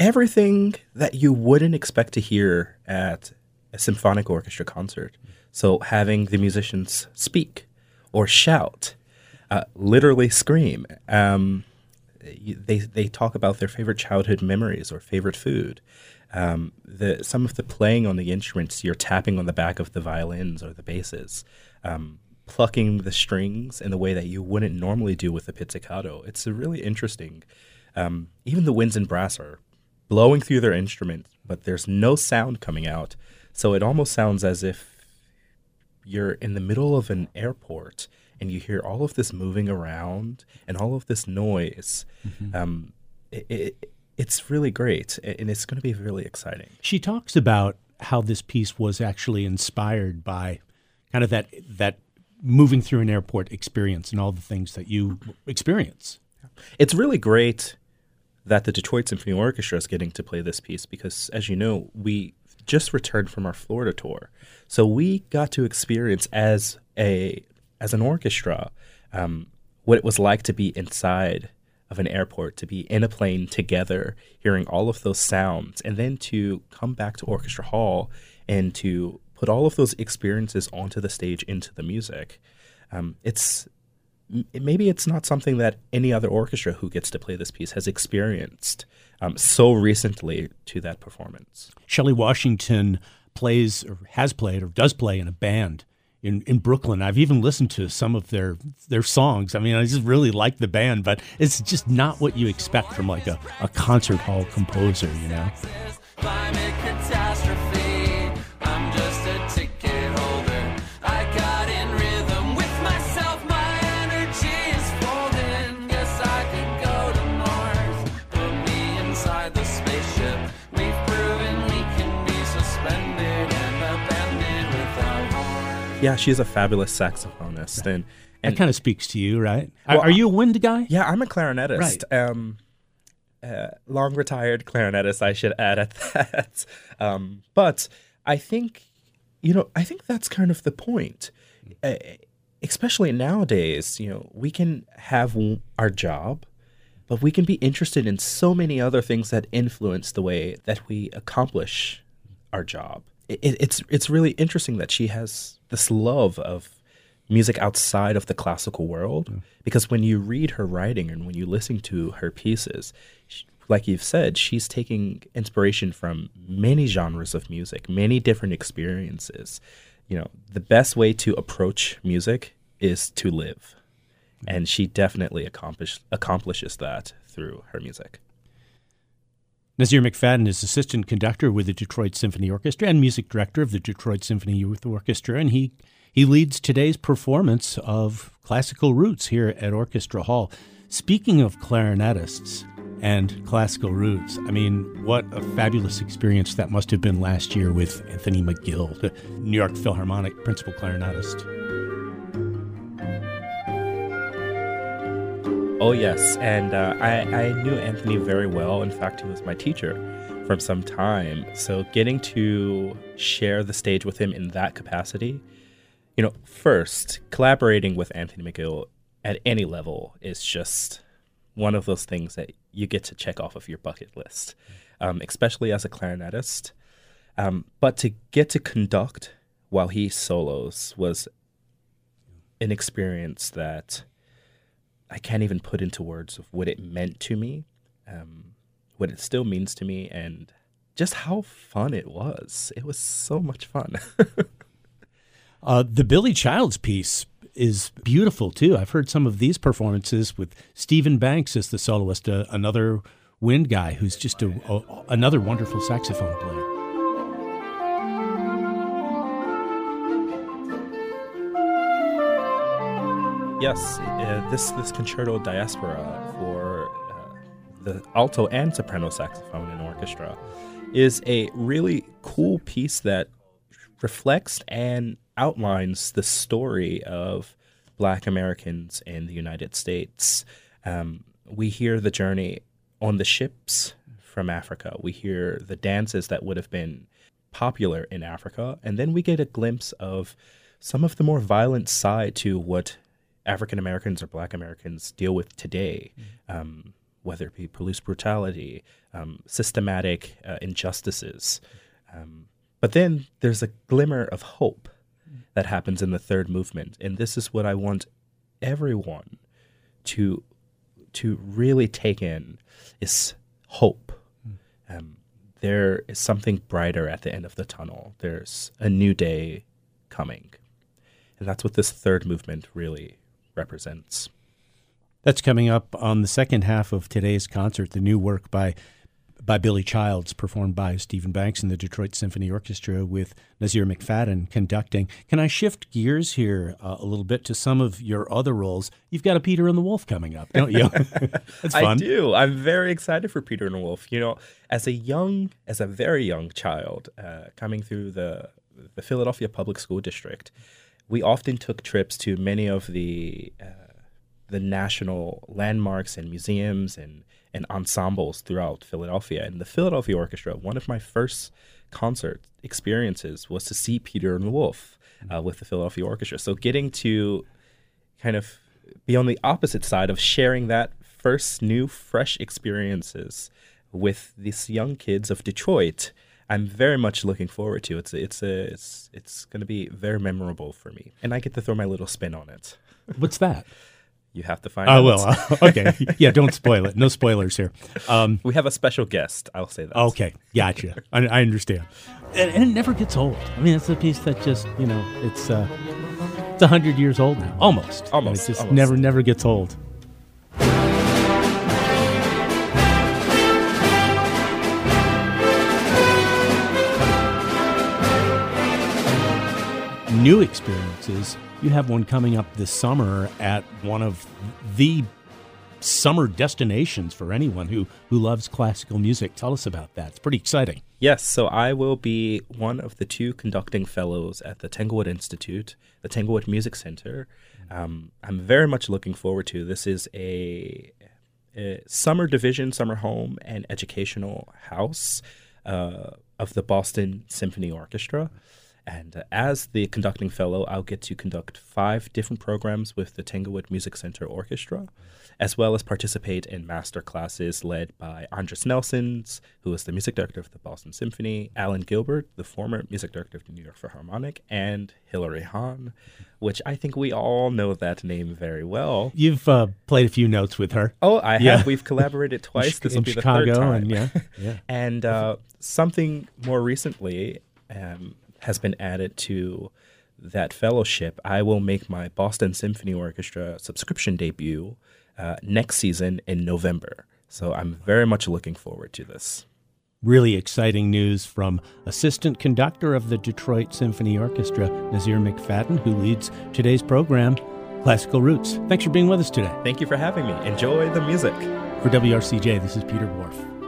everything that you wouldn't expect to hear at a symphonic orchestra concert. So having the musicians speak or shout, uh, literally scream. Um, they they talk about their favorite childhood memories or favorite food. Um, the some of the playing on the instruments, you're tapping on the back of the violins or the basses, um, plucking the strings in the way that you wouldn't normally do with a pizzicato. It's a really interesting. Um, even the winds and brass are blowing through their instrument, but there's no sound coming out. So it almost sounds as if you're in the middle of an airport and you hear all of this moving around and all of this noise. Mm-hmm. Um, it, it, it's really great, and it's going to be really exciting. She talks about how this piece was actually inspired by kind of that that moving through an airport experience and all the things that you experience. It's really great that the Detroit Symphony Orchestra is getting to play this piece because, as you know, we just returned from our Florida tour, so we got to experience as a as an orchestra um, what it was like to be inside of an airport, to be in a plane together, hearing all of those sounds, and then to come back to Orchestra Hall and to put all of those experiences onto the stage into the music. Um, it's maybe it's not something that any other orchestra who gets to play this piece has experienced um, so recently to that performance. Shelley Washington plays or has played or does play in a band in, in Brooklyn. I've even listened to some of their their songs. I mean, I just really like the band, but it's just not what you expect from like a, a concert hall composer, you know? Yeah, she's a fabulous saxophonist, right. and, and that kind of speaks to you, right? Well, are, you a wind guy? Yeah, I'm a clarinetist. Right. Um, uh, long retired clarinetist, I should add at that. Um, but I think, you know, I think that's kind of the point. Uh, especially nowadays, you know, we can have our job, but we can be interested in so many other things that influence the way that we accomplish our job it, it's it's really interesting that she has this love of music outside of the classical world yeah. because when you read her writing and when you listen to her pieces she, like you've said she's taking inspiration from many genres of music many different experiences. You know the best way to approach music is to live. And she definitely accomplish, accomplishes that through her music Na'Zir McFadden is assistant conductor with the Detroit Symphony Orchestra and music director of the Detroit Symphony Youth Orchestra, and he he leads today's performance of classical roots here at Orchestra Hall. Speaking of clarinetists and classical roots, I mean, what a fabulous experience that must have been last year with Anthony McGill, the New York Philharmonic principal clarinetist. Oh, yes. And uh, I, I knew Anthony very well. In fact, he was my teacher from some time. So getting to share the stage with him in that capacity, you know, first, collaborating with Anthony McGill at any level is just one of those things that you get to check off of your bucket list, um, especially as a clarinetist. Um, but to get to conduct while he solos was an experience that I can't even put into words of what it meant to me, um, what it still means to me, and just how fun it was. It was so much fun. uh, the Billy Childs piece is beautiful too. I've heard some of these performances with Steven Banks as the soloist, uh, another wind guy who's just a, a, another wonderful saxophone player. Yes, uh, this this concerto diaspora for uh, the alto and soprano saxophone and orchestra is a really cool piece that reflects and outlines the story of Black Americans in the United States. Um, we hear the journey on the ships from Africa. We hear the dances that would have been popular in Africa, and then we get a glimpse of some of the more violent side to what African Americans or Black Americans deal with today. Mm-hmm. Um, whether it be police brutality, um, systematic uh, injustices. Um, but then there's a glimmer of hope that happens in the third movement, and this is what I want everyone to to really take in is hope. Um, there is something brighter at the end of the tunnel. There's a new day coming, and that's what this third movement really represents. That's coming up on the second half of today's concert, the new work by by Billy Childs, performed by Steven Banks and the Detroit Symphony Orchestra with Na'Zir McFadden conducting. Can I shift gears here uh, a little bit to some of your other roles? You've got a Peter and the Wolf coming up, don't you? That's fun. I do. I'm very excited for Peter and the Wolf. You know, as a young, as a very young child, uh, coming through the the Philadelphia Public School District, we often took trips to many of the uh, the national landmarks and museums and and ensembles throughout Philadelphia. And the Philadelphia Orchestra, one of my first concert experiences was to see Peter and the Wolf uh, with the Philadelphia Orchestra. So getting to kind of be on the opposite side of sharing that first new, fresh experiences with these young kids of Detroit. I'm very much looking forward to. It's it's a, it's it's going to be very memorable for me, and I get to throw my little spin on it. What's that? You have to find. I out. will. Uh, okay. Yeah. Don't spoil it. No spoilers here. Um, we have a special guest. I'll say that. Okay. Gotcha. I, I understand. And, and, it never gets old. I mean, it's a piece that just you know it's uh, it's hundred years old now, almost. Almost. it just almost. never never gets old. New experiences you have one coming up this summer at one of the summer destinations for anyone who, who loves classical music. Tell us about that. It's pretty exciting. Yes, so I will be one of the two conducting fellows at the Tanglewood Institute, the Tanglewood Music Center. Um, I'm very much looking forward to this. Is a, a summer division, summer home, and educational house uh, of the Boston Symphony Orchestra. And uh, as the conducting fellow, I'll get to conduct five different programs with the Tanglewood Music Center Orchestra, as well as participate in master classes led by Andris Nelsons, who is the music director of the Boston Symphony, Alan Gilbert, the former music director of the New York Philharmonic, and Hilary Hahn, which I think we all know that name very well. You've uh, played a few notes with her. Oh, I yeah. have. We've collaborated twice. this will be Chicago the third time. And, yeah, yeah. and uh, something more recently. Um, has been added to that fellowship, I will make my Boston Symphony Orchestra subscription debut uh, next season in November. So I'm very much looking forward to this. Really exciting news from assistant conductor of the Detroit Symphony Orchestra, Na'Zir McFadden, who leads today's program, Classical Roots. Thanks for being with us today. Thank you for having me. Enjoy the music. For WRCJ, this is Peter Whorf.